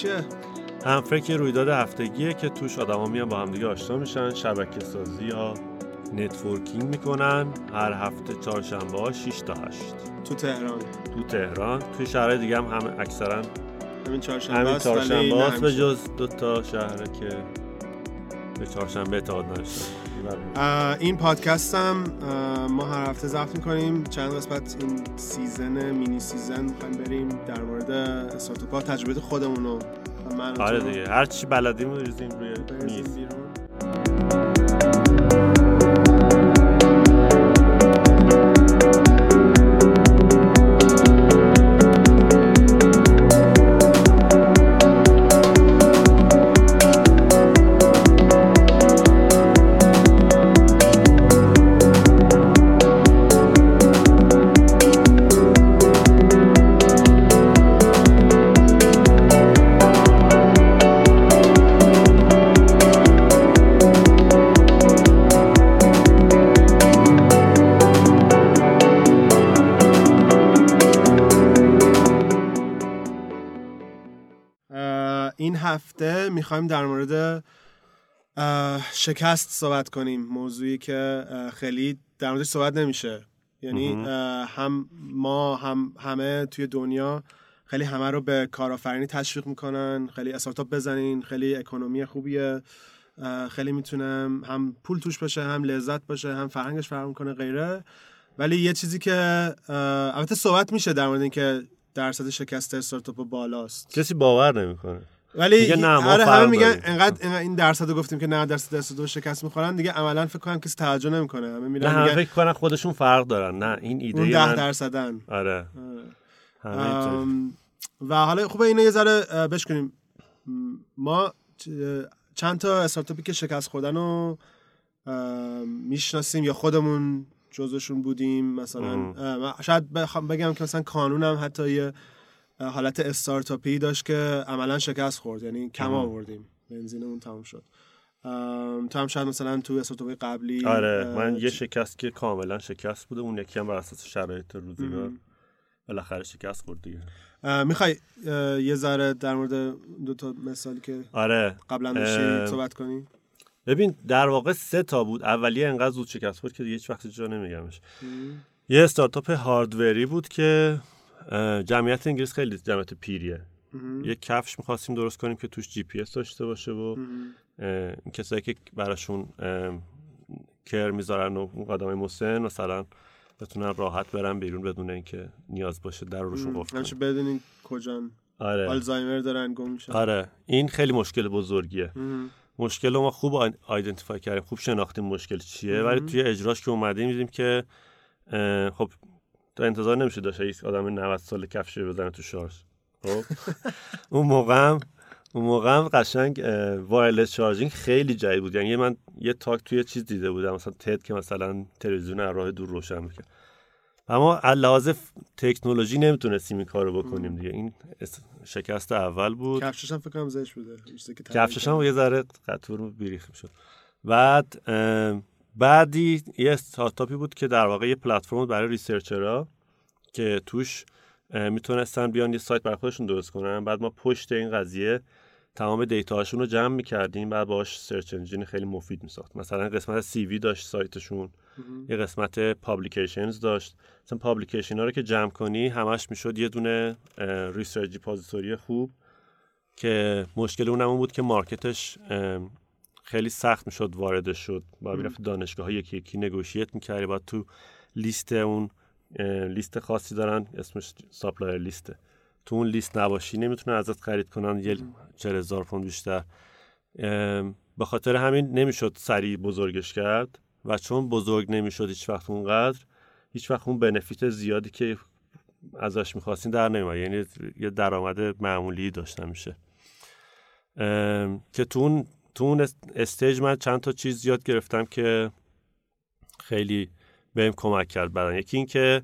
چیه؟ همفکر رویداد هفتگیه که توش آدما میان با همدیگه آشنا میشن شبکه سازی یا networking می‌کنن. هر هفته چهارشنبه ها 6 تا 8 تو تهران. تو تهران. توی شهرهای دیگه هم همه اکثرا همین چهارشنبه همین نه هاست به. جز دو تا شهره که به چهارشنبه اعتقاد نداشتن. این پادکست هم ما هر هفته ضبط می‌کنیم. چند قسمت این season mini season می‌خوایم بریم در مورد استارتاپ تجربه خودمون رو من آره دیگه. هر چی بلدیم رو ریزیم روی میز. هفته می‌خوایم در مورد شکست صحبت کنیم موضوعی که خیلی در موردش صحبت نمیشه. یعنی هم ما هم همه توی دنیا خیلی همه رو به کارآفرینی تشویق می‌کنن خیلی استارتاپ بزنین خیلی اکونومی خوبیه خیلی می‌تونم هم پول توش باشه هم لذت باشه هم فرهنگش فرق می‌کنه غیره. ولی یه چیزی که البته صحبت میشه در مورد اینکه درصد شکست استارتاپ بالاست. کسی باور نمی‌کنه. ولی نه، آره همه میگن. انقدر, این درصد رو گفتیم که 90 درصد درصد شکست می‌خورن. دیگه عملا فکر کنم کسی توجه نمی‌کنه. همه نه میرن همه میگن فکر کنن خودشون فرق دارن. نه این ایده اون 10 من درصدن. آره. آره. و حالا خوبه اینو یه ذره بشکنیم. ما چند تا استارتاپی که شکست خوردن رو می‌شناسیم یا خودمون جزوشون بودیم مثلا شاید بخوام بگم که مثلا کانونم حتی یه حالت استارتاپی داشت که عملا شکست خورد. یعنی کم. آوردیم. بنزینمون تموم شد. تو هم شاید مثلا تو استارتاپی قبلی آره من یه شکست که کاملا شکست بوده اون یکی هم بر اساس شرایط روزگار. بالاخره شکست خورد دیگه. می‌خوای یه ذره در مورد دو تا مثالی که آره. قبلا داشتی صحبت کنی؟ ببین در واقع سه تا بود. اولیه انقدر زود شکست خورد که دیگه هیچ وقت جا نمیگمش. یه استارتاپ hardware ی بود که جمعیت انگلیس خیلی جمعیت پیریه. یه کفش می‌خواستیم درست کنیم که توش جی پی اس داشته باشه و کسایی که براشون carer می‌ذارن و آدمای مسن مثلا بتونن راحت برن بیرون بدون اینکه نیاز باشه در رو روشون قفل کنه. بدونین کجان. آره. آلزایمر دارن گم میشن. آره. این خیلی مشکل بزرگیه. مشکل رو ما خوب i- identify کردیم خوب شناختیم مشکل چیه. ولی توی اجراش که اومدیم دیدیم که خب تو انتظار نمیشه داشته یک آدم 90 سال کفش بزنه تو شارژ. خب؟ اون موقع هم اون موقع هم قشنگ وایرلس چارجینگ خیلی جدید بود. یعنی من یه تاک توی چیز دیده بودم. مثلا تد که مثلا تلویزیون از راه دور روشن می‌کرد. اما لحاظ تکنولوژی نمی‌تونستیم این کارو بکنیم دیگه. این شکست اول بود. کفشش هم فکر کنم زش بوده. کفشش هم یه ذره قطور بیریخ شد بعد بعدی یه استارتاپی بود که در واقع یه پلتفرم بود برای researcher ها که توش می‌تونستن بیان یه سایت برای خودشون درست کنن. بعد ما پشت این قضیه تمام data هاشون رو جمع می‌کردیم بعد باهاش search engine خیلی مفید میساخت. مثلا قسمت CV داشت سایتشون یه قسمت publications داشت. مثلا publication ها رو که جمع کنی همش می‌شد یه دونه research repository خوب که مشکل اونم اون بود که market ش خیلی سخت می‌شد واردش شد. با می‌رفت دانشگاه ها یکی یکی negotiate می‌کردی باید تو لیست اون لیست خاصی دارن اسمش supplier list ه تو اون لیست نباشی نمی‌تونن ازت خرید کنن یه چهل هزار پوند بیشتر. به خاطر همین نمی‌شد سریع بزرگش کرد و چون بزرگ نمی‌شد هیچ وقت اونقدر هیچ وقت اون benefit زیادی که ازش می‌خواستین در نمیاد یعنی یه درآمد معمولی داشته میشه که تو اون تو اون است- استیج من چند تا چیز یاد گرفتم که خیلی بهم کمک کرد بعدن یکی این که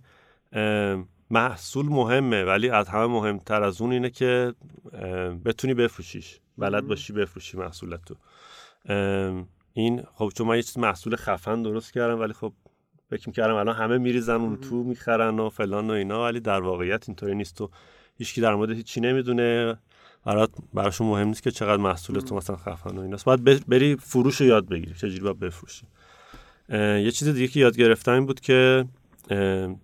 محصول مهمه ولی از همه مهمتر از اون اینه که بتونی بفروشیش. بلد باشی بفروشی محصولتو این خب چون من یه چیز محصول خفن درست کردم ولی خب فکر می‌کردم الان همه میریزن اون تو می‌خرن و فلان و اینا ولی در واقعیت اینطوری نیست و هیچکی در مورد هیچی نمی‌دونه. برات براشون مهم نیست که چقدر محصول تو مثلا خفن و ایناست. باید بری فروش رو یاد بگیری. چجوری باید بفروشی. یه چیز دیگه که یاد گرفتم این بود که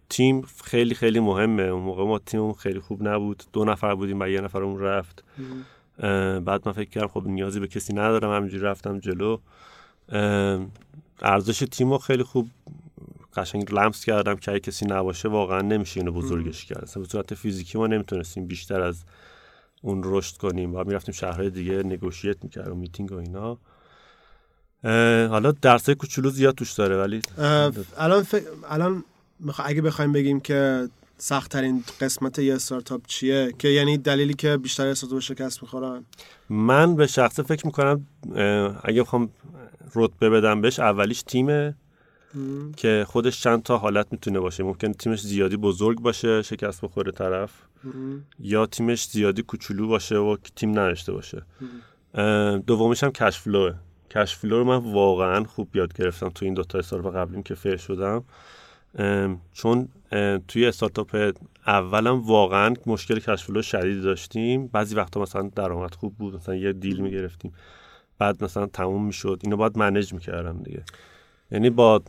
تیم خیلی خیلی مهمه. اون موقع ما تیم خیلی خوب نبود. دو نفر بودیم و یه نفر اون رفت بعد من فکر کردم خب نیازی به کسی ندارم. همینجوری رفتم جلو. ارزش تیم رو خیلی خوب قشنگ لمس کردم که کسی نباشه واقعا نمیشه اینو بزرگش کرد. به صورت فیزیکی ما نمی‌تونستیم بیشتر از اون رشد کنیم. و می‌رفتیم شهرهای دیگه نگوشیت می‌کردیم میتینگ و اینا. حالا درسای کوچولو زیاد توش داره ولی الان ف... الان اگه بخوایم بگیم که سخت ترین قسمت یه استارتاپ چیه که یعنی دلیلی که بیشتر استارتاپ شکست می‌خورن؟ من به شخص فکر می‌کنم اگه بخوام رتبه بدم بهش اولیش تیمه. که خودش چند تا حالت می‌تونه باشه. ممکن تیمش زیادی بزرگ باشه شکست بخوره طرف یا تیمش زیادی کوچولو باشه و تیم نداشته باشه. دومیش هم کشفلوه کشفلو رو من واقعا خوب یاد گرفتم تو این دوتا سال قبلیم که فیر شدم. چون توی استارتاپ اولم واقعا مشکل کشفلو شدید داشتیم. بعضی وقتا مثلا درآمد خوب بود مثلا یه دیل می‌گرفتیم. بعد مثلا تموم می‌شد. اینو باید منیج می‌کردم دیگه. یعنی با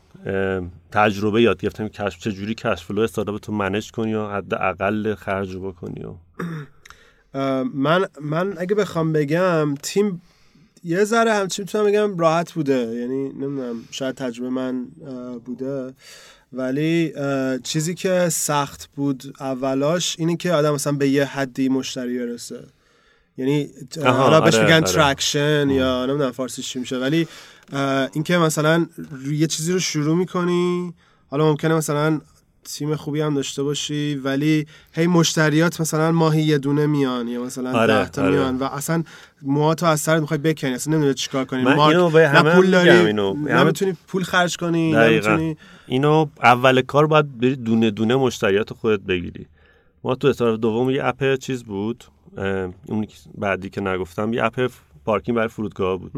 تجربه یاد گرفتم کشف چجوری کشفلو استارتاپ تو منیج کنی و حد اقل خرج بکنی و. من من اگه بخوام بگم تیم یه ذره همچی می‌تونم بگم راحت بوده. یعنی نمی‌دونم شاید تجربه من بوده. ولی چیزی که سخت بود اولاش اینه که آدم مثلا به یه حدی مشتری برسه. یعنی حالا بهش آره، میگن آره. traction یا نمی‌دونم فارسیش چی میشه. ولی اینکه مثلا یه چیزی رو شروع می‌کنی حالا ممکنه مثلا تیم خوبی هم داشته باشی ولی هی مشتریات مثلا ماهی یه دونه میان یا مثلا آره، ده تا آره. میان و اصلا موها تو از سرت می‌خوای بکنی اصلا نمی‌دونی چیکار کنی. من اینو به همه پول داری اینو. نمی‌تونی پول خرج کنی نمی‌تونی اینو اول کار باید بری دونه دونه مشتریات خودت بگیری. ما تو استارتاپ دوم یه اپ چیز بود اون بعدی که نگفتم یه اپ پارکینگ برای فرودگاه بود.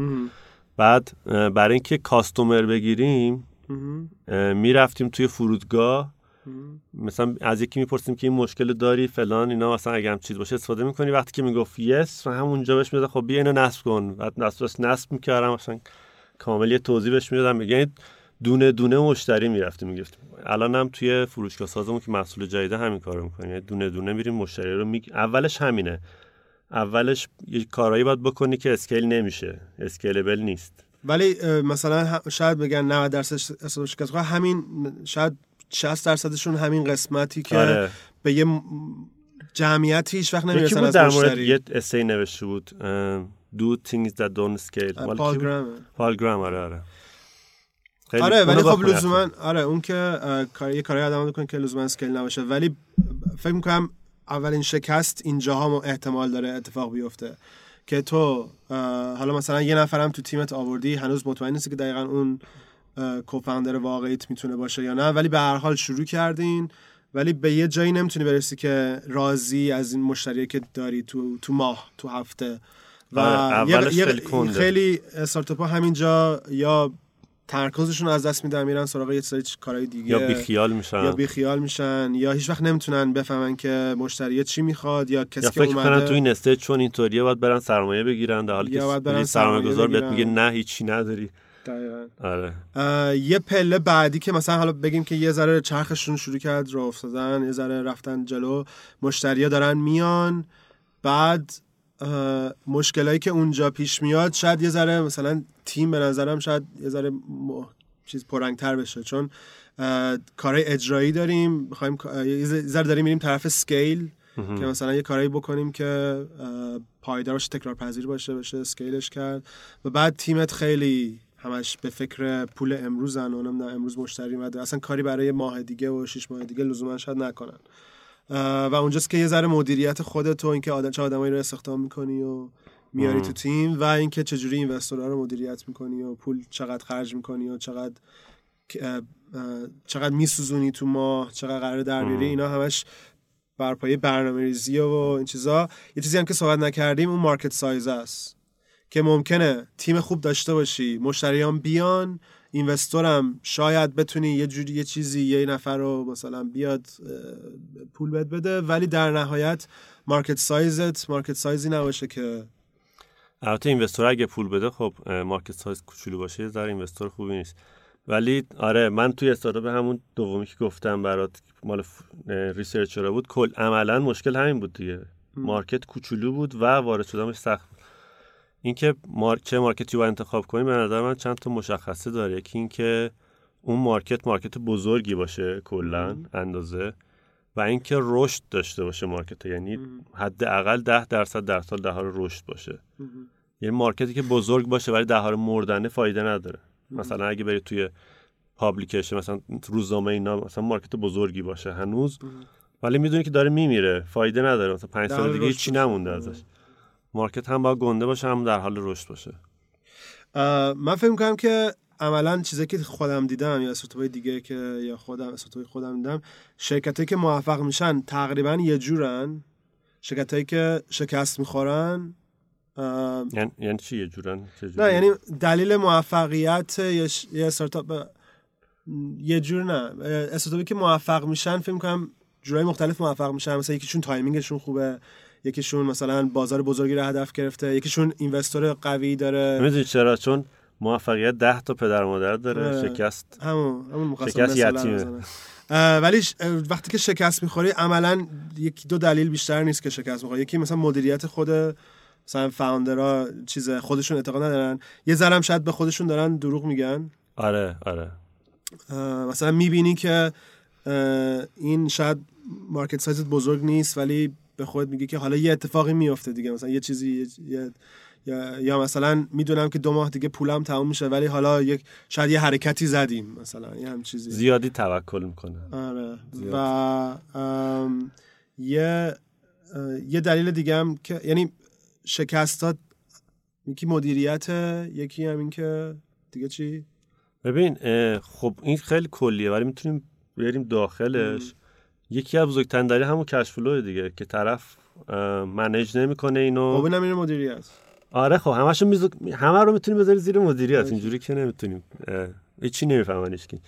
بعد برای اینکه کاستومر بگیریم می‌رفتیم توی فرودگاه. مثلا از یکی می‌پرسیم که این مشکل داری فلان اینا مثلا اگه هم چیز باشه استفاده می‌کنی. وقتی که می‌گفت یس و همونجا بهش میاد خب بیا اینو نصب کن. بعد نصب نصب می‌کردم مثلا کامل یه توضیح بهش می‌دادم. یعنی دونه دونه مشتری می‌رفتیم می‌گفتیم الان هم توی فروشگاه سازمون که محصول جدیده همین کارو می‌کنیم یعنی دونه دونه میریم مشتری رو می... اولش همینه. اولش یه کارایی باید بکنی که اسکیل نمیشه. اسکیلبل نیست. ولی مثلا شاید بگن 90 درصد شکست. همین شاید 60 درصدشون همین قسمتی که آره. به یه جمعیتی هیچ وقت نمی‌رسن از در مورد یه اسی نوشته بود do things that don't scale. پال گرام پال گرام آره آره. آره ولی خب لزوما آره اون که کار یه کاری آدم کنه که لزوما اسکیل نباشه. ولی فکر می‌کنم اولین شکست اینجاها احتمال داره اتفاق بیفته. که تو حالا مثلا یه نفرم تو تیمت آوردی هنوز مطمئن نیستی که دقیقا اون کوفاندر واقعیت می‌تونه باشه یا نه ولی به هر حال شروع کردین ولی به یه جایی نمی‌تونی برسی که راضی از این مشتری که داری تو تو ماه تو هفته. و آره، خیلی, خیلی استارتاپ همینجا یا تمرکزشون از دست میدن میرن سراغ یه سری کارهای دیگه. یا بیخیال میشن. یا بیخیال میشن یا هیچ وقت نمی‌تونن بفهمن که مشتری چی می‌خواد یا کسی یا که اومده تو این استیج چون اینطوریه باید برن سرمایه بگیرن در حالی که سرمایه گذار بهت میگه نه هیچی نداری. دقیقا. آره. یه پله بعدی که مثلا حالا بگیم که یه ذره چرخشون شروع کرد رو افتادن یه ذره رفتن جلو مشتریا دارن میان بعد مشکلایی که اونجا پیش میاد شاید یه ذره مثلا تیم به نظرم شاید یه ذره چیز پرنگتر بشه. چون کارهای اجرایی داریم می‌خوایم یه ذره داریم میریم طرف سکیل که مثلا یه کارایی بکنیم که پایدار باشه تکرار پذیر باشه بشه اسکیلش کرد. و بعد تیمت خیلی همش به فکر پول امروزن و نمی‌دونم امروز مشتری اومده اصلا کاری برای ماه دیگه و شش ماه دیگه لزوما شاید نکنن. و اونجاست که یه ذره مدیریت خودت و اینکه آدم چه آدمایی رو استخدام می‌کنی و میاری تو تیم و اینکه چجوری اینوستورها رو مدیریت می‌کنی و پول چقدر خرج می‌کنی و چقدر چقدر میسوزونی تو ماه چقدر قرار در بیاری اینا همش بر پایه برنامه ریزی و این چیزا. یه چیزی هم که صحبت نکردیم اون مارکت سایز است که ممکنه تیم خوب داشته باشی مشتریان بیان اینوستورم شاید بتونی یه جوری یه چیزی یه نفر رو مثلا بیاد پول بد بده ولی در نهایت market size ت market size ی نباشه که البته investor اگه پول بده خب market size کوچولو باشه یه ذره investor خوبی نیست. ولی آره من توی استارتاپ همون دومی که گفتم برات مال researcher ا بود کل عملا مشکل همین بود دیگه. market کوچولو بود و وارد شدنش سخت. بود اینکه مارک چه market ی رو انتخاب کنیم به نظر من چند تا مشخصه داره. یکی اینکه اون market market بزرگی باشه کلا اندازه. و اینکه رشد داشته باشه market یعنی حداقل 10 درصد در سال حال رشد باشه. یعنی market ی که بزرگ باشه ولی حال مردنه فایده نداره. مثلا اگه بری توی publication مثلا روزنامه اینا مثلا market بزرگی باشه هنوز ولی می‌دونی که داره میمیره. فایده نداره. مثلا 5 سال دیگه چی نمونده ازش. market هم باید گنده باشه هم در حال رشد باشه. من فکر می‌کنم که عملا چیزی که خودم دیدم یا استارتاپ دیگه که یا خودم استارتاپ خودم دیدم شرکتایی که موفق میشن تقریبا یه جورن. شرکتایی که شکست می‌خورن یعنی یعنی چی یه جورن؟ نه یعنی دلیل موفقیت یه استارتاپ یه جور نه. استارتاپی که موفق میشن فکر می‌کنم جورای مختلف موفق میشن. مثلا یکیشون timing شون خوبه یکیشون مثلا بازار بزرگی رو هدف گرفته یکیشون investor قوی داره. می‌دونی چرا؟ چون موفقیت ده تا پدر مادر داره شکست. همون همون شکست یتیمه. ولی وقتی که شکست می‌خوری عملا یکی دو دلیل بیشتر نیست که شکست می‌خوری یکی مثلا مدیریت خود مثلا فاوندرها چیز خودشون اعتقاد ندارن. یه ذرم شاید به خودشون دارن دروغ میگن. آره آره. مثلا می‌بینی که این شاید مارکت سایزت بزرگ نیست ولی به خود میگی که حالا یه اتفاقی میفته دیگه. مثلا یه چیزی یه یا, یا مثلا می‌دونم که دو ماه دیگه پولم تموم میشه ولی حالا یک شاید یه حرکتی زدیم مثلا یه هم چیزی. زیادی توکل می‌کنه آره. و یه یه دلیل دیگه هم که یعنی شکستات یکی مدیریت یکی هم این که دیگه چی؟ ببین خب این خیلی کلیه ولی می‌تونیم بریم داخلش. یکی از بزرگترین دلیل همون کشفلو دیگه که طرف منیج نمی‌کنه اینو. خب اینم این مدیریت. آره خب همشو میزو... همه رو می‌تونیم بذاری زیر مدیریت اینجوری که نمی‌تونیم. هیچی نمیفهمنش که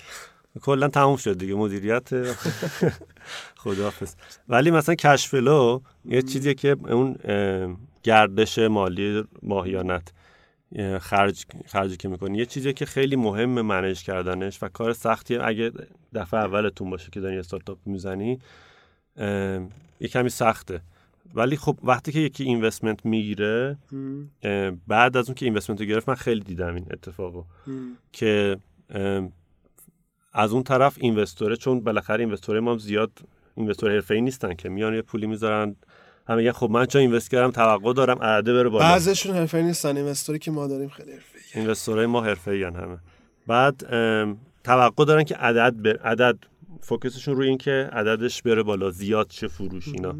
کلا تموم شد دیگه مدیریت خداحافظ. ولی مثلا کشفلو یه چیزیه که اون گردش مالی ماهیانت خرج خرجی که می‌کنی. یه چیزیه که خیلی مهم منیج کردنش و کار سختیه اگه دفعه اولتون باشه که داری استارتاپ می‌زنی یه کمی سخته. ولی خب وقتی که یکی اینوستمنت می‌گیره بعد از اون که اینوستمنت رو گرفت من خیلی دیدم این اتفاقو. که از اون طرف اینوستوره چون بالاخره اینوستوره ما زیاد اینوستور حرفه‌ای نیستن که میان یه پولی می‌ذارن هم میگن خب من چون اینوست کردم توقع دارم عرضه بره بالا. بعضیشون حرفه‌ای نیستن اینوستوری که ما داریم خیلی حرفه‌ای اینوستورای ما حرفه‌ای همه. بعد توقع دارن که عدد بر... عدد focus شون روی این که عددش بره بالا زیاد چه فروش اینا.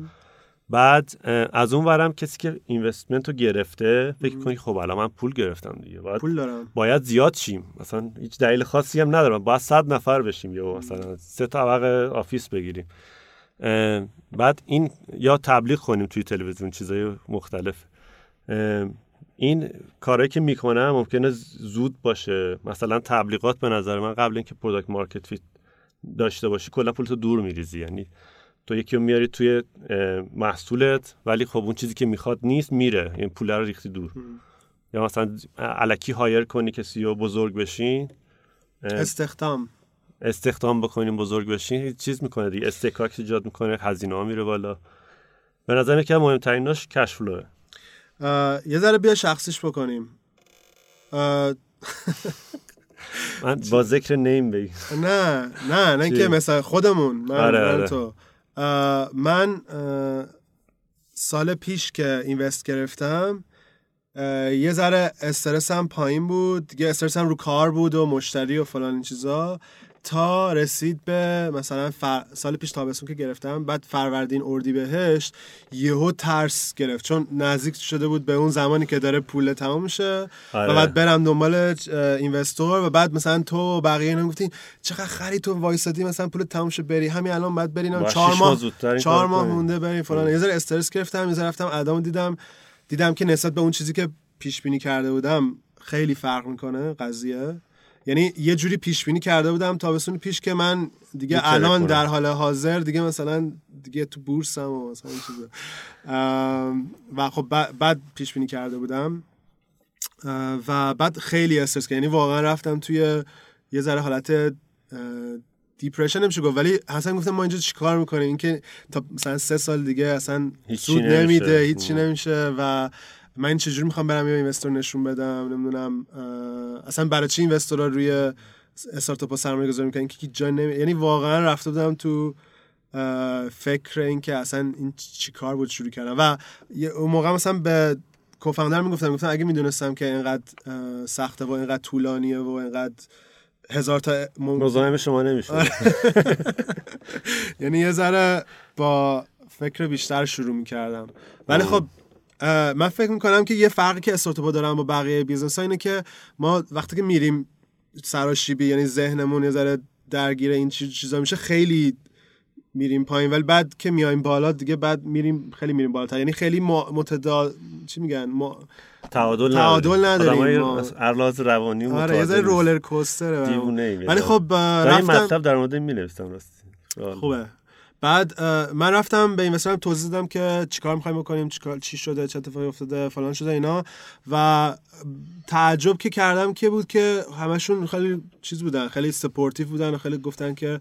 بعد از اون ورم کسی که investment رو گرفته فکر کنی خب الان من پول گرفتم دیگه. باید پول دارم. باید زیاد شیم. مثلا هیچ دلیل خاصی هم ندارم. باید صد نفر بشیم یا مثلا سه طبقه office بگیریم. بعد این یا تبلیغ کنیم توی تلویزیون چیزای مختلف. این کارهایی که می‌کنم ممکنه زود باشه. مثلا تبلیغات به نظر من قبل اینکه product market fit داشته باشی کلا پولتو دور میریزی. یعنی تو یکی رو میاری توی محصولت ولی خب اون چیزی که می‌خواد نیست میره. این پول رو ریختی دور. یا مثلا علکی هایر کنی کسی رو بزرگ بشین استخدام. استخدام بکنیم بزرگ بشین چیز می‌کنه دیگه. استکاک ایجاد می‌کنه هزینه ها میره بالا. به نظر که مهمتریناش کش فلوه یه ذره بیا شخصیش بکنیم. من با ذکر نیم بگی. نه نه نه که مثلا خودمون من, آره من آره. تو. من سال پیش که اینوست گرفتم یه ذره استرسم پایین بود دیگه استرسم رو کار بود و مشتری و فلان این چیزا. تا رسید به مثلا فر... سال پیش تابستون که گرفتم بعد فروردین اردی بهشت یهو ترس گرفت. چون نزدیک شده بود به اون زمانی که داره پول تمام میشه. آره. و بعد برم دنبال اینوستور و بعد مثلا تو بقیه اینا گفتین چقدر خری تو وایسادی مثلا پول تمام شه بری. همین الان بعد برینم. چهار ماه چهار ماه مونده بریم فلان. یه ذره استرس گرفتم یه ذره رفتم ادامو دیدم. دیدم که نسبت به اون چیزی که پیش بینی کرده بودم خیلی فرق می‌کنه قضیه. یعنی یه جوری پیش بینی کرده بودم تابستون پیش که من دیگه الان. در حال حاضر دیگه مثلا دیگه تو بورس هم و مثلا این چیزا و خب بعد پیش بینی کرده بودم و بعد خیلی استرس کرد یعنی واقعا رفتم توی یه ذره حالت دیپرشن نمیشه گفت ولی حسن گفتم ما اینجا چیکار می‌کنیم اینکه تا مثلا سه سال دیگه اصلا سود. نمیده هیچی ام. نمیشه و من این چجوری می‌خوام برم یه اینوستور نشون بدم؟ نمی‌دونم اصلا برای چی اینوستورها روی استارتاپ ها سرمایه گذاری می‌کنن؟ که هیچ جا نمی... یعنی واقعا رفته بودم تو فکر این که اصلا این چی کار بود شروع کردم. و اون موقع مثلا به co-founder می‌گفتم گفتم اگه می‌دونستم که اینقدر سخته و اینقدر طولانیه و اینقدر هزار تا مم... مزاحم شما نمیشه یعنی یه ذره با فکر بیشتر شروع می‌کردم. ولی. خب من فکر می‌کنم که یه فرقی که استارتاپ دارن با بقیه business ها اینه که ما وقتی که میریم سراشیبی یعنی ذهنمون یه ذره درگیر این چیز چیزا میشه خیلی میریم پایین. ولی بعد که میایم بالا دیگه بعد میریم خیلی میریم بالاتر. یعنی خیلی متدا چی میگن؟ ما... تعادل تعادل نداریم. ارلاز روانی و آره یه رولر کوستره ولی خب رفتم مطلب در مورد می نویسم راستی خوبه. بعد من رفتم به اینوسترم توضیح دادم که چیکار می‌خوایم بکنیم چیکار چی شده چه اتفاقی افتاده فلان شده اینا. و تعجب که کردم که بود که همشون خیلی چیز بودن خیلی supportive بودن و خیلی گفتن که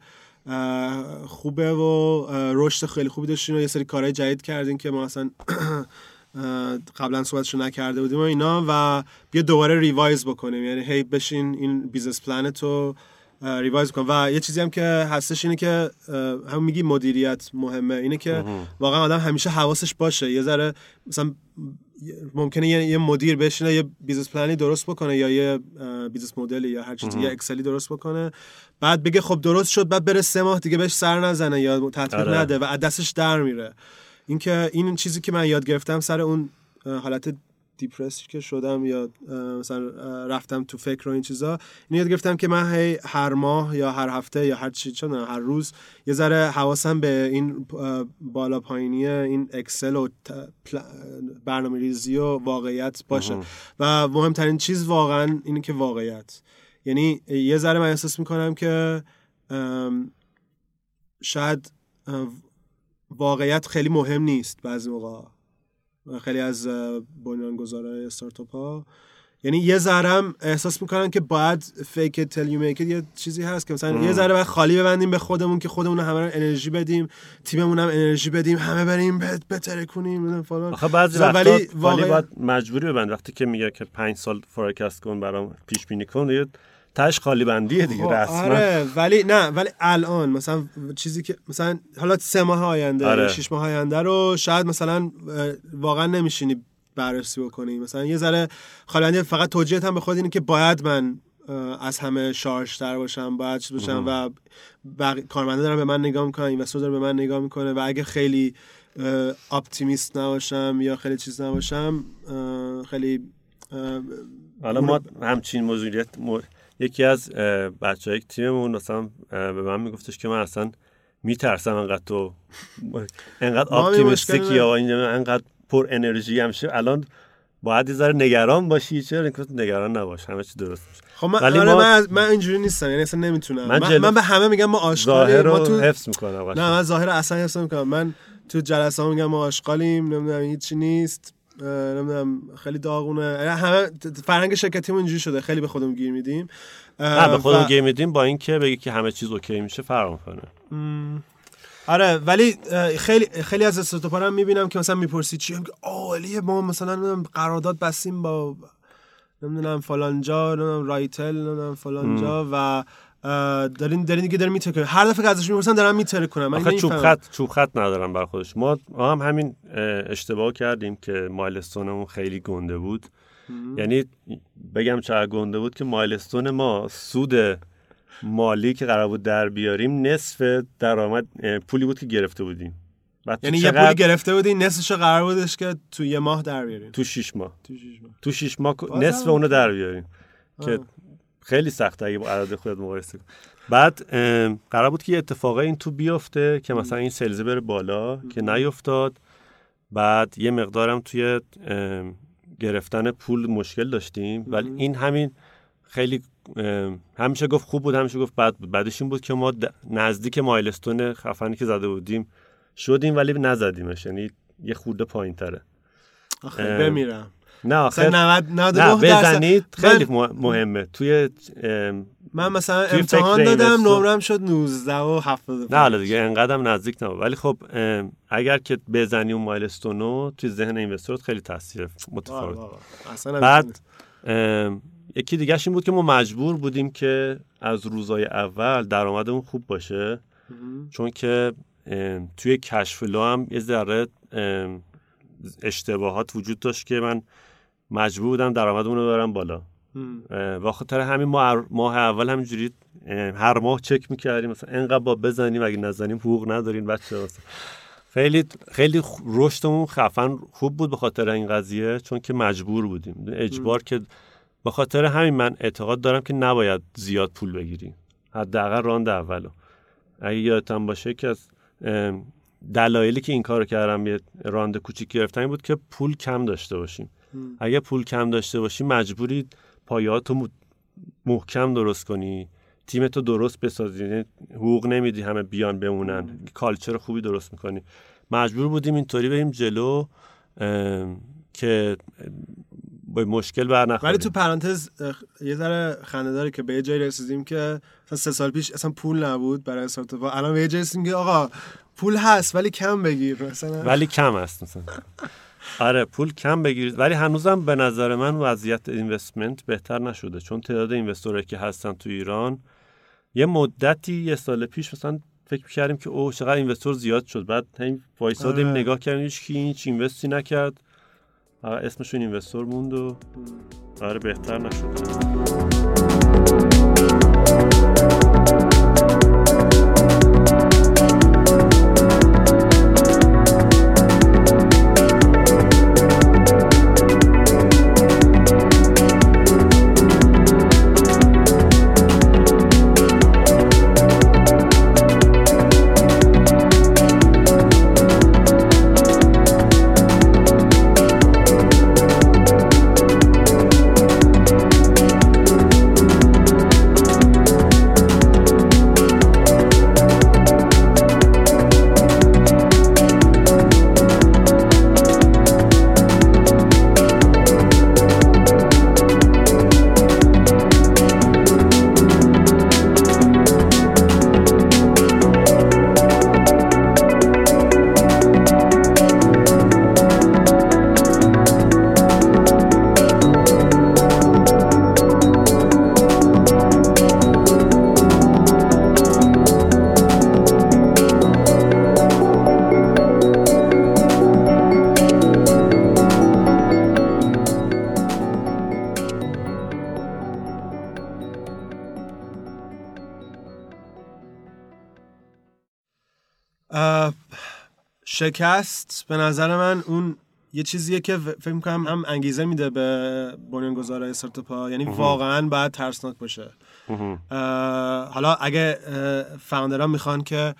خوبه و رشد خیلی خوبی داشتین و یه سری کارهای جدید کردین که ما اصلا قبلا صحبتشو نکرده بودیم و اینا. و بیا دوباره revise بکنیم. یعنی هی بشین این business plan تو revise کن و یه چیزی هم که هستش اینه که هم میگی مدیریت مهمه. اینه که واقعا آدم همیشه حواسش باشه. یه ذره مثلا ممکنه یه, یه مدیر بشینه یه business plan ی درست بکنه یا یه business model ی یا هر چیزی یه Excel ی درست بکنه. بعد بگه خب درست شد بعد بره سه ماه دیگه بهش سر نزنه یا تطبیق آره. نده و از دستش در میره. اینکه این چیزی که من یاد گرفتم سر اون حالت depressed که شدم یا مثلا رفتم تو فکر و این چیزا این یاد گرفتم که من هی هر ماه یا هر هفته یا هر چی می‌دونم، هر روز یه ذره حواسم به این بالا پایینی این اکسل و برنامه ریزی و واقعیت باشه. و مهمترین چیز واقعا اینه که واقعیت. یعنی یه ذره من احساس می‌کنم که شاید واقعیت خیلی مهم نیست بعضی موقع خیلی از بنیانگذارای استارتاپ ها. یعنی یه ذرم احساس می‌کنن که باید فیک تل یو میک یه چیزی هست که مثلا یه ذره باید خالی ببندیم به خودمون که خودمون همه رو انرژی بدیم تیممون هم انرژی بدیم همه بریم بتره کنیم فلان. آخه بعضی ولی واقعا- باید مجبوری ببند وقتی که میگه که پنج سال فورکست کن برام پیش بینی کن تش خالی بندیه دیگه خب، رسما. آره ولی نه ولی الان مثلا چیزی که مثلا حالا سه ماه آینده آره. شش ماه آینده رو شاید مثلا واقعا نمیشینی بررسی بکنی. مثلا یه ذره خالندی فقط توجیهت هم به خود اینه که باید من از همه شارژ تر باشم باید چیز باشم و بق... کارمنده دارن به من نگاه می‌کنن investor داره به من نگاه می‌کنه و اگه خیلی optimist نباشم یا خیلی چیز نباشم خیلی حالا ما همچین مدیریت م... یکی از بچه های تیممون مثلا به من میگفتش که من اصلا میترسم انقدر تو انقدر ما هم یه optimistic مشکل یا این انقدر پر انرژی هم شه الان باید یه ذره نگران باشی چرا اینکه نگران نباش همه چی درست میشه. خب من, ولی آره ما- من, از- من اینجوری نیستم یعنی اصلا نمی‌تونم. من جلو- من به همه میگم ما آشغالیم ظاهر ما رو تو حفظ می‌کنم نه من ظاهر اصلا حفظ می‌کنم من تو جلسه ها میگم ما آشغالیم نمی‌دونم هیچی نیست. نمی‌دونم خیلی داغونه. یعنی همه فرهنگ شرکتیمون اینجوری شده. خیلی به خودمون گیر میدیم. نه به خودمون و- گیر میدیم با اینکه بگی که همه چیز اوکی میشه فرق می‌کنه. آره ولی خیلی خیلی از استارتاپ هم می‌بینم که مثلا می‌پرسی چی میگه اولیه ما مثلا قرارداد بستیم با نمی‌دونم فلان جا نمی‌دونم رایتل نمی‌دونم فلان جا و دارین دارین دیگه دارین میتره هر دفعه که ازش می‌پرسن دارن میتره کنن من آخه چوب. خط چوب خط ندارم بر خودش. ما هم همین اه، اشتباه کردیم که مایلستونمون خیلی گنده بود. یعنی بگم چقدر گنده بود که مایلستون ما سود مالی که قرار بود در بیاریم نصف درآمد پولی بود که گرفته بودیم. یعنی یه چقدر- پولی گرفته بودی نصفش قرار بودش که تو یه ماه در بیارین تو شیش ماه. تو شیش ماه. تو شیش ماه نصف اونو در بیاریم. که خیلی سخته اگه با عدد خودت مقایسه کنی. بعد قرار بود که یه اتفاقای این تو بیفته که مثلا این سلزه بره بالا که نیفتاد. بعد یه مقدارم توی گرفتن پول مشکل داشتیم. ولی این همین خیلی همیشه گفت خوب بود همیشه گفت بد بود. بعدش این بود که ما نزدیک مایلستون خفنی که زده بودیم شدیم ولی نزدیمش. یعنی یه خورده پایین تره بمیرم. نه آخه 90 نه بزنید خیلی مهمه. توی من مثلا امتحان دادم نمرم شد 19 و 70 نه حالا دیگه انقدرم نزدیک نبود. ولی خب اگر که بزنی اون مایلستونو توی ذهن اینوستور خیلی تاثیر متفاوت. بعد یکی دیگه این بود که ما مجبور بودیم که از روزای اول درآمدمون خوب باشه. چون که توی کشف هم یه ذره اشتباهات وجود داشت که من مجبور بودم درآمدمون رو ببرم بالا. و خاطر همین ما ماه اول همینجوری هر ماه چک می‌کردیم مثلا انقدر با بزنیم اگه نزنیم حقوق ندارین بچه مثلا خیلی خیلی رشدمون خفن خوب بود به خاطر این قضیه چون که مجبور بودیم. اجبار که به خاطر همین من اعتقاد دارم که نباید زیاد پول بگیریم. حداقل راند اولو. اگه یادتون باشه که از دلایلی که این کارو کردم یه راند کوچیک گرفتن بود که پول کم داشته باشیم. اگه پول کم داشته باشی مجبوری پایاتو محکم درست کنی. تیمتو درست بسازی. یعنی حقوق نمیدی همه بیان بمونن. کالچر خوبی درست می‌کنی. مجبور بودیم اینطوری بریم جلو که با مشکل بر ولی تو پرانتز یه ذره خنده داره که به یه جایی رسیدیم که سه سال پیش اصلا پول نبود برای استارتاپ الان به یه جایی رسیدیم که آقا پول هست ولی کم بگیر مثلا. ولی کم هست مثلا. آره پول کم بگیرید. ولی هنوزم به نظر من وضعیت اینوستمنت بهتر نشده. چون تعداد اینوستورایی که هستن تو ایران یه مدتی یه سال پیش مثلا فکر می‌کردیم که اوه چقدر اینوستور زیاد شد. بعد این وایسادیم آره. نگاه کردیم هیچ کی هیچ اینوستی نکرد. اسمشون اینوستور موند و آره بهتر نشد. شکست به نظر من اون یه چیزیه که فکر می‌کنم هم انگیزه میده به بنیانگذارای استارتاپ ها یعنی واقعا باید ترسناک باشه. حالا اگه فاوندرها می‌خوان که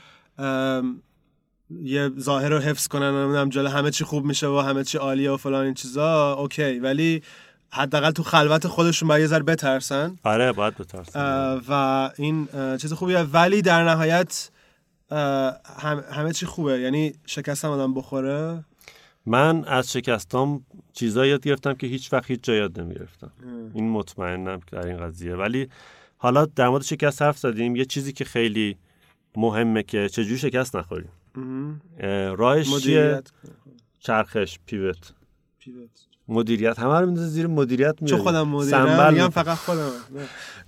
یه ظاهر رو حفظ کنن نمی‌دونم جلو همه چی خوب میشه و همه چی عالیه و فلان این چیزا اوکی. ولی حداقل تو خلوت خودشون باید یه ذره بترسن. آره باید بترسن. و این چیز خوبیه. ولی در نهایت همه چی خوبه. یعنی شکستم آدم بخوره؟ من از شکستام چیزایی یاد گرفتم که هیچ وقت هیچ جا یاد نمی‌گرفتم. این مطمئنم در این قضیه. ولی حالا در مورد شکست حرف زدیم. یه چیزی که خیلی مهمه که چجوری شکست نخوریم؟ راهش چیه؟ چرخش پیوت. مدیریت. همه رو میندازه زیر مدیریت میاد چون خودم مدیرم میگم فقط خودم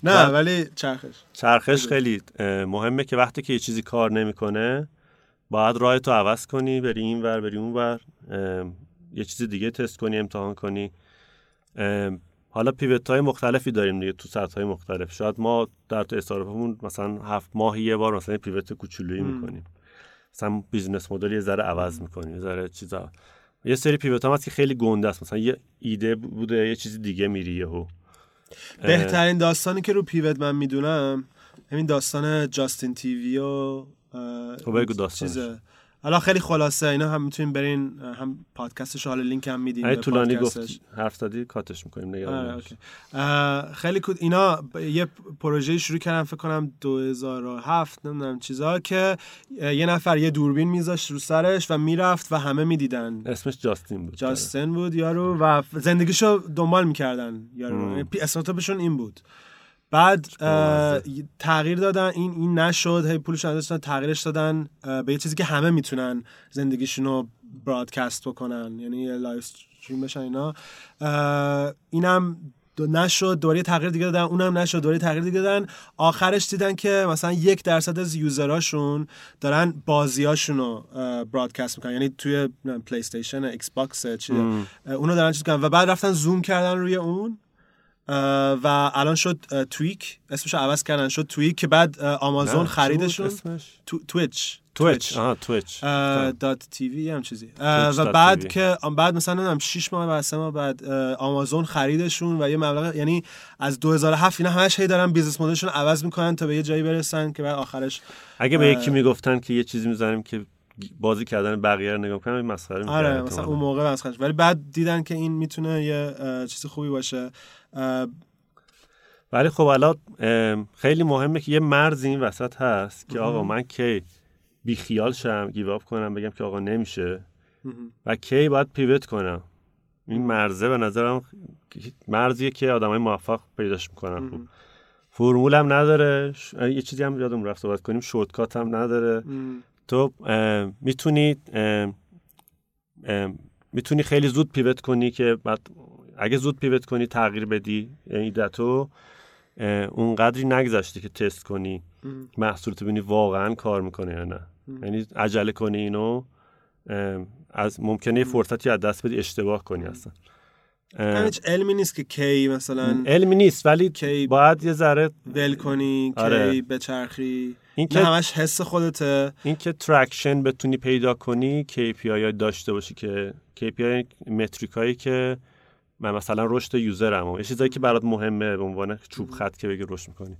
نه. ولی چرخش. چرخش خیلی مهمه که وقتی که یه چیزی کار نمی‌کنه باید راه تو عوض کنی بری این ور بری اون ور یه چیز دیگه تست کنی امتحان کنی. حالا pivot های مختلفی داریم دیگه تو سطح های مختلف. شاید ما در تو استارتاپمون مثلا هفت ماهی یه بار مثلا pivot کوچولویی می‌کنیم. مثلا business model یه ذره عوض می‌کنیم یه ذره چیزا. یه سری pivot هم هست که خیلی گنده است. مثلا یه ایده بوده یه چیزی دیگه میری یهو. بهترین داستانی که رو پیوت من می‌دونم همین داستان جاستین تیوی و خب بگو داستان حالا خیلی خلاصه اینا هم می‌تونیم برین هم پادکستش حالا لینک هم میدیم اگه طولانی گفت حرف زدی کاتش می‌کنیم آره، خیلی کود اینا یه پروژه شروع کردم فکر کنم 2007 نمی‌دونم چیزا که یه نفر یه دوربین میذاشت رو سرش و می‌رفت و همه می‌دیدن. اسمش جاستین بود. جاستین بود یارو و زندگیشو دنبال می‌کردن یارو استارتاپشون این بود. بعد تغییر دادن این این نشد هی پولش انداختن تغییرش دادن به یه چیزی که همه می‌تونن زندگیشون رو broadcast بکنن یعنی live stream بشن اینا. اینم نشد دوری تغییر دیگه دادن اونم نشد دوری تغییر دیگه دادن. آخرش دیدن که مثلا یک درصد از user اشون دارن بازیاشون رو broadcast می‌کنن. یعنی توی PlayStation Xbox چی اونو دارن چیز و بعد رفتن زوم کردن روی اون. و الان شد تویک اسمش عوض کردن. شد تویک که بعد آمازون خریدشون Twitch. Twitch. آها Twitch. dot TV هم چیزی. و بعد که بعد مثلا نمی‌دونم 6 ماه بعد ماه بعد آمازون خریدشون و یه مبلغ یعنی از 2007 اینا همش هی دارن business model شون عوض می‌کنن تا به یه جایی برسن که بعد آخرش اگه به یکی می‌گفتن که یه چیزی می‌ذاریم که بازی کردن بقیه رو نگاه کنم مسخره آره مثلا اون موقع مسخره ولی بعد دیدن که این می‌تونه یه چیز خوبی باشه. ولی خب الان خیلی مهمه که یه مرز این وسط هست که آقا من کی بی خیال شم گیواب کنم بگم که آقا نمیشه و کی باید پیوت کنم. این مرزه به نظرم مرزیه که آدمای موفق پیداش می‌کنن خوب. فرمول هم نداره یه چیزی هم یادم رفت صحبت کنیم شورتکات هم نداره. تو می‌تونی می‌تونی خیلی زود پیوت کنی که بعد اگه زود پیوت کنی تغییر بدی یعنی تو اونقدری نگذاشتی که تست کنی محصولت ببینی واقعا کار می‌کنه یا نه. یعنی عجله کنی اینو از ممکنه فرصتی از دست بدی اشتباه کنی اصلا. هیچ علمی نیست که کی مثلا علمی نیست ولی کی باید یه ذره ول کنی آره. کی بچرخی. این که همش حس خودته. این که traction بتونی پیدا کنی KPI داشته باشی که KPI metric هایی که من مثلا رشد user م یه چیزایی که برات مهمه به عنوان چوب خط که بگی رشد می‌کنی.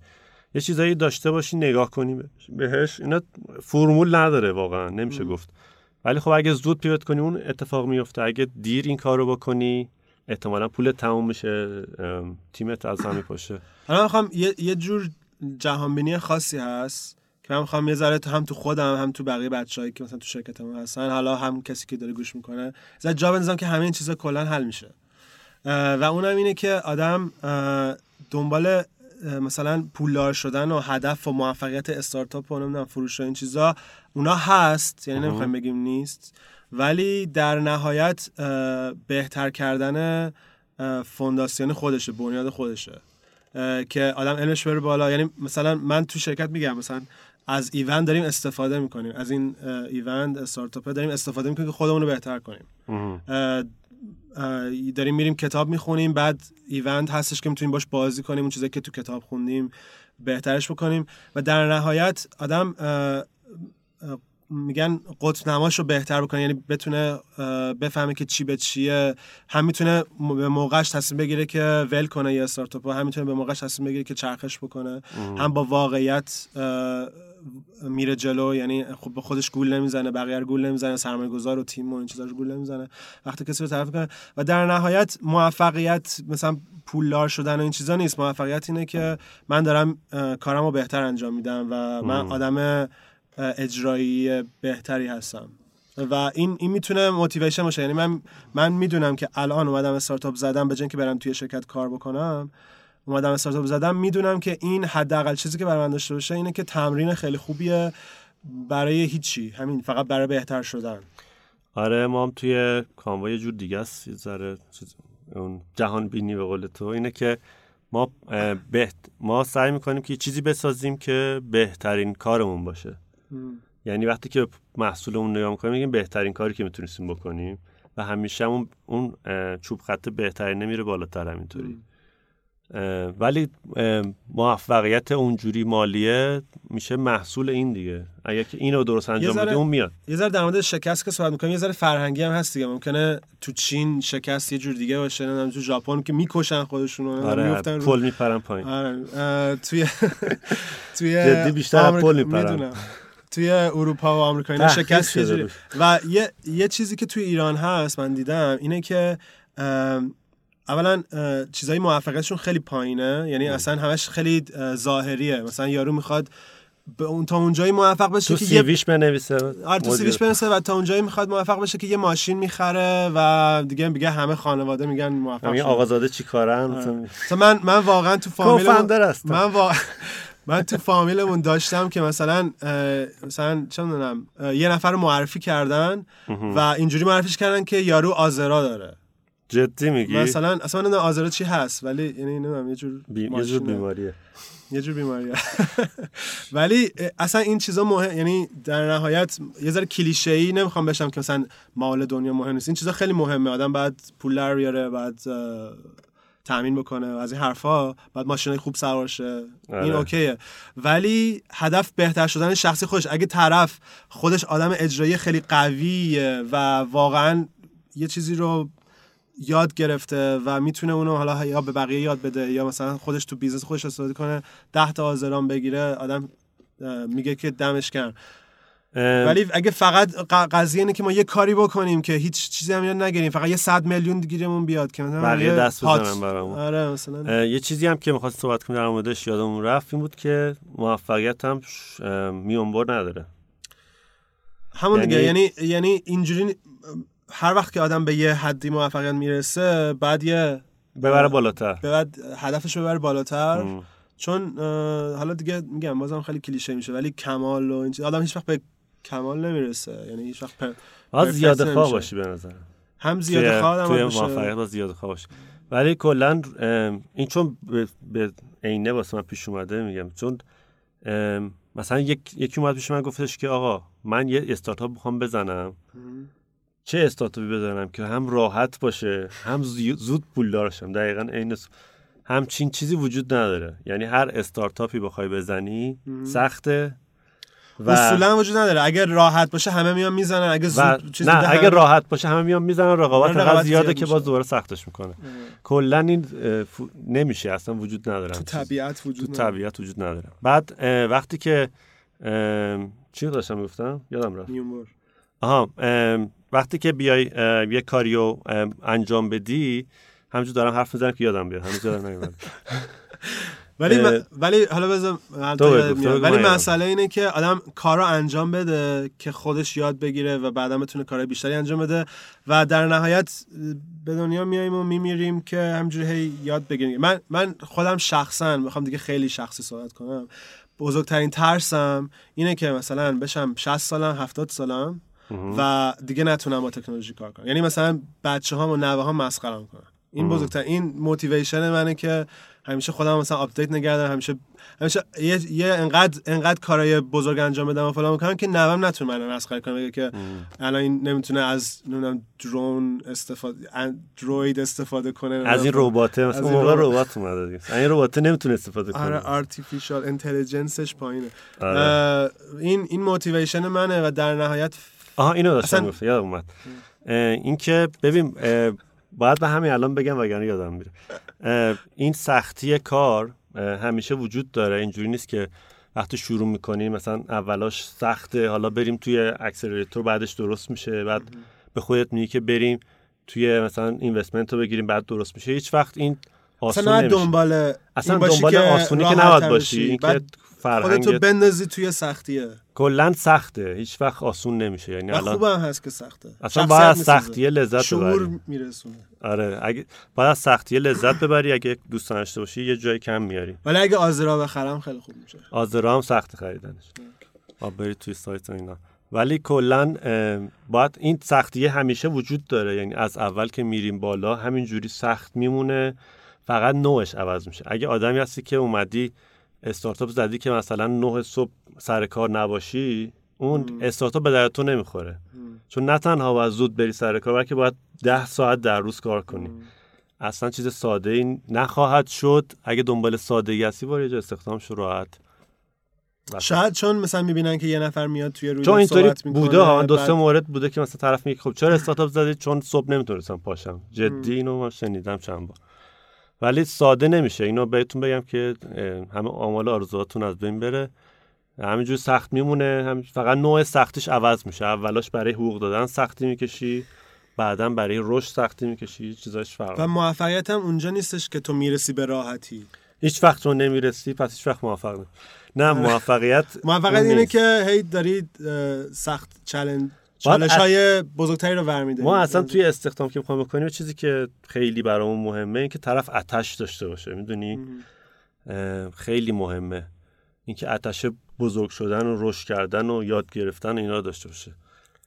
یه چیزایی داشته باشی نگاه کنی بهش. اینا فرمول نداره واقعا نمیشه گفت. ولی خب اگه زود پیوت کنی اون اتفاق میفته اگه دیر این کارو بکنی احتمالا پول تموم میشه تیمت از هم میپاشه حالا می‌خوام یه, یه جور جهانبینی خاصی هست. که من می‌خوام یه ذره هم تو خودم هم تو بقیه بچه‌ای که مثلا تو شرکت ما هستن حالا هم کسی که داره گوش می‌کنه زد جا بنظرم که همه این چیزا کلا حل میشه. و اونم اینه که آدم دنبال مثلا پولدار شدن و هدف و موفقیت استارتاپ و نمی‌دونم فروش و این چیزا اونا هست یعنی نمی‌خوایم بگیم نیست. ولی در نهایت بهتر کردن فونداسیون خودشه بنیاد خودشه. که آدم علمش بره بالا. یعنی مثلا من تو شرکت میگم مثلا از ایونت داریم استفاده می‌کنیم. از این ایونت استارتاپ داریم استفاده می‌کنیم که خودمون رو بهتر کنیم. داریم میریم کتاب می‌خونیم بعد ایونت هستش که می‌تونیم باش بازی کنیم اون چیزایی که تو کتاب خوندیم بهترش بکنیم. و در نهایت آدم میگن قطب نماش رو بهتر بکنه. یعنی بتونه بفهمه که چی به چیه. هم می‌تونه به موقعش تصمیم بگیره که ول کنه یه استارتاپ هم می‌تونه به موقعش تصمیم بگیره که چرخش بکنه. هم با واقعیت میره جلو یعنی خب به خودش گول نمی‌زنه بقیه گول نمی‌زنه سرمایه گذار و تیم و این چیزاش گول نمی‌زنه. وقتی کسی رو طرف کنه و در نهایت موفقیت مثلا پولدار شدن و این چیزا نیست. موفقیت اینه که من دارم کارم رو بهتر انجام میدم و من آدم اجرایی بهتری هستم. و این این می‌تونه موتیویشن باشه. یعنی من من می‌دونم که الان اومدم استارتاپ زدم به که برم توی شرکت کار بکنم اومدم استارتاپ زدم می‌دونم که این حداقل چیزی که برای من داشته باشه اینه که تمرین خیلی خوبیه برای هیچی. همین فقط برای بهتر شدن. آره ما هم توی کانوا یه جور دیگه است. یه ذره اون جهان بینی به قول تو. اینه که ما بهت ما سعی می‌کنیم که چیزی بسازیم که بهترین کارمون باشه. یعنی وقتی که محصولمون نگاه می‌کنیم میگیم بهترین کاری که می‌تونستیم بکنیم و همیشه اون اون چوب خط بهترین نمیره بالاتر همینطوری. ولی موفقیت اونجوری مالیه میشه محصول این دیگه. اگه که اینو درست انجام بده اون میاد. یه ذره در مورد شکست که صحبت می‌کنیم یه ذره فرهنگی هم هست دیگه. ممکنه تو چین شکست یه جور دیگه باشه نه تو ژاپن که می‌کشن خودشون آره میفتن پل میپرن پایین. آره توی توی جدی بیشتر پل میپرن. توی اروپا و آمریکا اینا شکست. و یه یه چیزی که توی ایران هست من دیدم اینه که ام، اولا چیزای موفقیتشون خیلی پایینه. یعنی اصلا همش خیلی اه، ظاهریه. مثلا یارو می‌خواد به اون تا اونجایی موفق بشه تو که یه سیویش بنویسه آره تو سیویش برسه و تا اونجایی می‌خواد موفق بشه که یه ماشین می‌خره و دیگه میگه همه خانواده میگن موفق همین شده. آقازاده چی کارن؟ مثلا من من واقعا تو فامیل. من وا... من تو فامیلمون داشتم که مثلا مثلا چه می‌دونم یه نفر رو معرفی کردن و اینجوری معرفیش کردن که یارو آزرا داره. جدی میگی؟ مثلا اصلا نمی‌دونم آزرا چی هست ولی یعنی نمی‌دونم یه جور بی... یه جور. بیماریه. یه جور بیماریه. ولی اصلا این چیزا مهم یعنی در نهایت یه ذره کلیشه ای نمی‌خوام بشم که مثلا مال دنیا مهم نیست. این چیزا خیلی مهمه. آدم بعد پول در بیاره بعد تامین بکنه و از این حرفا بعد ماشین خوب سوار شه این آره. okay ه. ولی هدف بهتر شدن شخصی خودش. اگه طرف خودش آدم اجرایی خیلی قویه و واقعا یه چیزی رو یاد گرفته و می‌تونه اونو حالا یا به بقیه یاد بده یا مثلا خودش تو business خودش استفاده کنه ده تا آزران بگیره آدم میگه که دمش اه، ولی اگه فقط قضیه اینه که ما یه کاری بکنیم که هیچ چیزی هم یاد نگیریم فقط یه صد میلیون گیرمون بیاد که مثلا بقیه یه دست بزنن برامون. آره مثلا. یه چیزی هم که می‌خواست صحبت کنیم در موردش یادمون رفت این بود که موفقیت هم میانبر نداره. همون دیگه یعنی- یعنی یعنی اینجوری هر وقت که آدم به یه حدی موفقیت می‌رسه بعد یه ببره بالاتر. بعد هدفش ببره بالاتر. ام. چون حالا دیگه میگم بازم خیلی کلیشه میشه ولی کمال و این چیز آدم هیچ وقت به کمال نمی‌رسه. یعنی هیچ وقت پر... باز زیاده خواه. باشی به نظرم. هم زیاده توی- خواه توی آدم باشه موفقیت باز زیاده خواه باشه ولی کلا این چون به, عینه واسه من پیش اومده میگم چون مثلا یک یکی اومد پیش من گفتش که آقا من یه استارتاپ می‌خوام بزنم. چه استارتاپی بزنم که هم راحت باشه هم زود پول دارشم. دقیقا عین همچین چیزی وجود نداره. یعنی هر استارتاپی بخوای بزنی سخته و اصولا وجود نداره. اگر راحت باشه همه میان می‌زنن. اگه و زود چیز نه همه- راحت باشه همه میان می‌زنن. رقابت انقدر زیاده زیاد که. باز دوباره سختش می‌کنه. کلا این فو- نمیشه. اصلا وجود نداره تو. طبیعت تو وجود نداره. طبیعت وجود نداره. بعد وقتی که چی داشتم گفتم یادم رفت. آها وقتی که بیای یه کاریو ام، انجام بدی همینجور دارم حرف می‌زنم که یادم بیاد. هنوز یادم نمیاد. ولی م- ولی حالا بذار ولی. مسئله اینه که آدم کار رو انجام بده که خودش یاد بگیره و بعدا بتونه کارهای بیشتری انجام بده و در نهایت به دنیا میاییم و میمیریم که همجوری هی یاد بگیریم. من من خودم شخصا می‌خوام دیگه خیلی شخصی صحبت کنم. بزرگترین ترسم اینه که مثلا بشم 60 سالم 70 سالم. و دیگه نتونم با تکنولوژی کار کنم یعنی مثلا بچه ها و نوه ها مسخرم کنن. این بزرگتر این motivation منه که همیشه خودم مثلا update نگه دارم همیشه همیشه یه, یه انقدر انقدر کارهای بزرگ انجام بدم و فلان می‌کنم که نوام نتونه منو مسخره کنه بگه که الان این نمی‌تونه از نمی‌دونم drone استفاده ان- اندروید استفاده کنه. از این رباته مثلا از اون موقع ربات. ربات اومده دیگه. این ربات نمی‌تونه استفاده آره کنه artificial intelligence ش پایینه. آره. این این موتیویشن منه و در نهایت آها اینو داشتم اصلا- یادم اومد. اه، این که ببین باید به همین الان بگم وگرنه یادم میره. این سختی کار همیشه وجود داره. اینجوری نیست که وقتی شروع می‌کنیم مثلا اولاش سخته حالا بریم توی اکسلراتور بعدش درست میشه. بعد به خودت میگی که بریم توی مثلا اینوستمنت رو بگیریم بعد درست میشه. هیچ وقت این اصلا دنبال اصلا دنبال آسونی که نباید باشی. این که خودتو بندازی توی سختیه. کلا سخته. هیچ وقت آسون نمیشه. یعنی الان خوبه هست که سخته. اصلا باید از. سختیه لذت شعور ببری. میرسونه. آره اگه باید از سختیه لذت ببری. اگه دوست داشته باشی یه جای کم میاری. ولی اگه آزرا بخرم خیلی خوب میشه. آزرا هم سخت خریدنش. آب برید توی سایت اینا. ولی کلا باید این سختیه همیشه وجود داره. یعنی از اول که میریم بالا همینجوری سخت میمونه. فقط نوعش عوض میشه. اگه آدمی هستی که اومدی استارتاپ زدی که مثلا نه صبح سر کار نباشی اون استارتاپ به درد تو نمی‌خوره. چون نه تنها باید زود بری سر کار بلکه باید ده ساعت در روز کار کنی. اصلا چیز ساده ای نخواهد شد. اگه دنبال سادگی هستی استخدام شو راحت. بس. شاید چون مثلا می‌بینن که یه نفر میاد توی روی چون اینطوری بوده ها دو سه مورد بوده که مثلا طرف میگه خب چرا استارتاپ زدید چون صبح نمی‌تونستم پاشم. جدی اینو من شنیدم چند بار. ولی ساده نمیشه. اینو بهتون بگم که همه آمال آرزوهاتون از بین بره. همینجور سخت میمونه. هم فقط نوع سختیش عوض میشه. اولاش برای حقوق دادن سختی می‌کشی. بعدا برای رشد سختی می‌کشی. چیزاش فرق و موفقیت هم اونجا نیستش که تو می‌رسی به راحتی. هیچ وقت رو نمی‌رسی پس هیچ وقت موفق نه موفقیت موفقیت اون اینه. که هی دارید سخت چلنج چالش های بزرگتری رو ورمیداری ما اصلا توی استخدام که می‌خوایم بکنیم چیزی که خیلی برامون مهمه این که طرف آتش داشته باشه. می‌دونی؟ خیلی مهمه. اینکه آتش بزرگ شدن و رشد کردن و یاد گرفتن و اینا داشته باشه.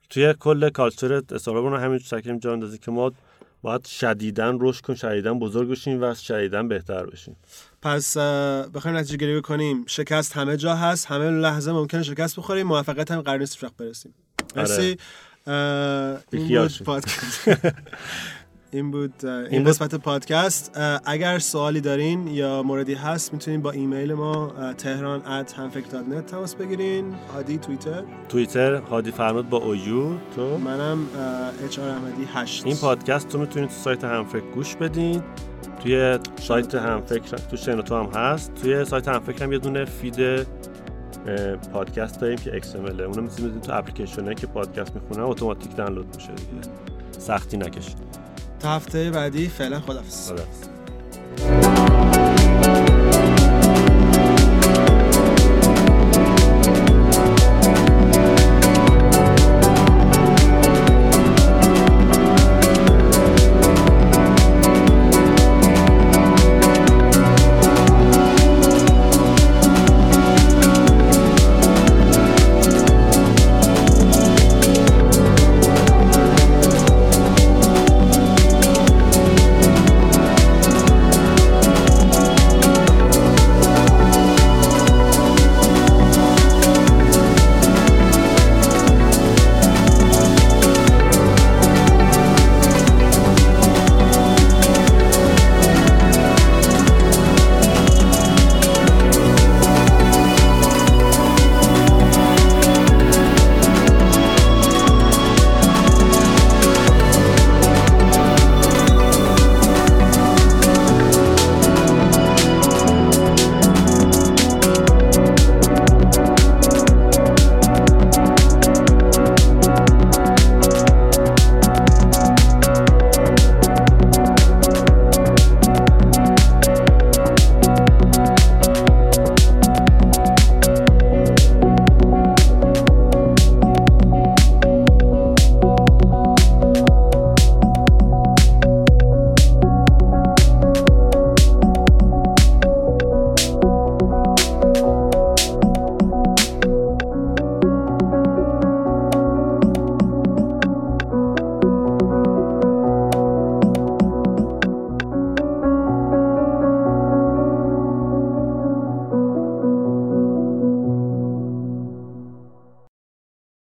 توی کل کالچر استارتاپ رو همین سکیم جا اندازی که ما باید شدیدن رشد کنیم شدیدن بزرگ بشیم و شدیدن بهتر بشیم. پس بخوایم نتیجه گیری بکنیم. شکست همه جا هست. همه لحظه ممکنه شکست بخوریم. موفقیت هم قرار نیست برسیم. مرسی. اه، این بود. پادکست. این بود این. قسمت پادکست. اگر سوالی دارین یا موردی هست می‌تونین با ایمیل ما تهران at hanfik.net تماس بگیرین. هادی توییتر؟ توییتر هادی فرمود با اویو. تو؟ منم اچ آر احمدی 8 این پادکست رو می‌تونید تو سایت همفکر گوش بدین. توی سایت همفکر تو شنوتو هم هست. توی سایت همفکر هم یه دونه فید اه، پادکست داریم که XML اونو می‌تونید تو اپلیکیشنه که پادکست می‌خونن اتوماتیک دانلود میشه دیگه. سختی نکشید. تا هفته بعدی فعلا خدافظ خداحافظ.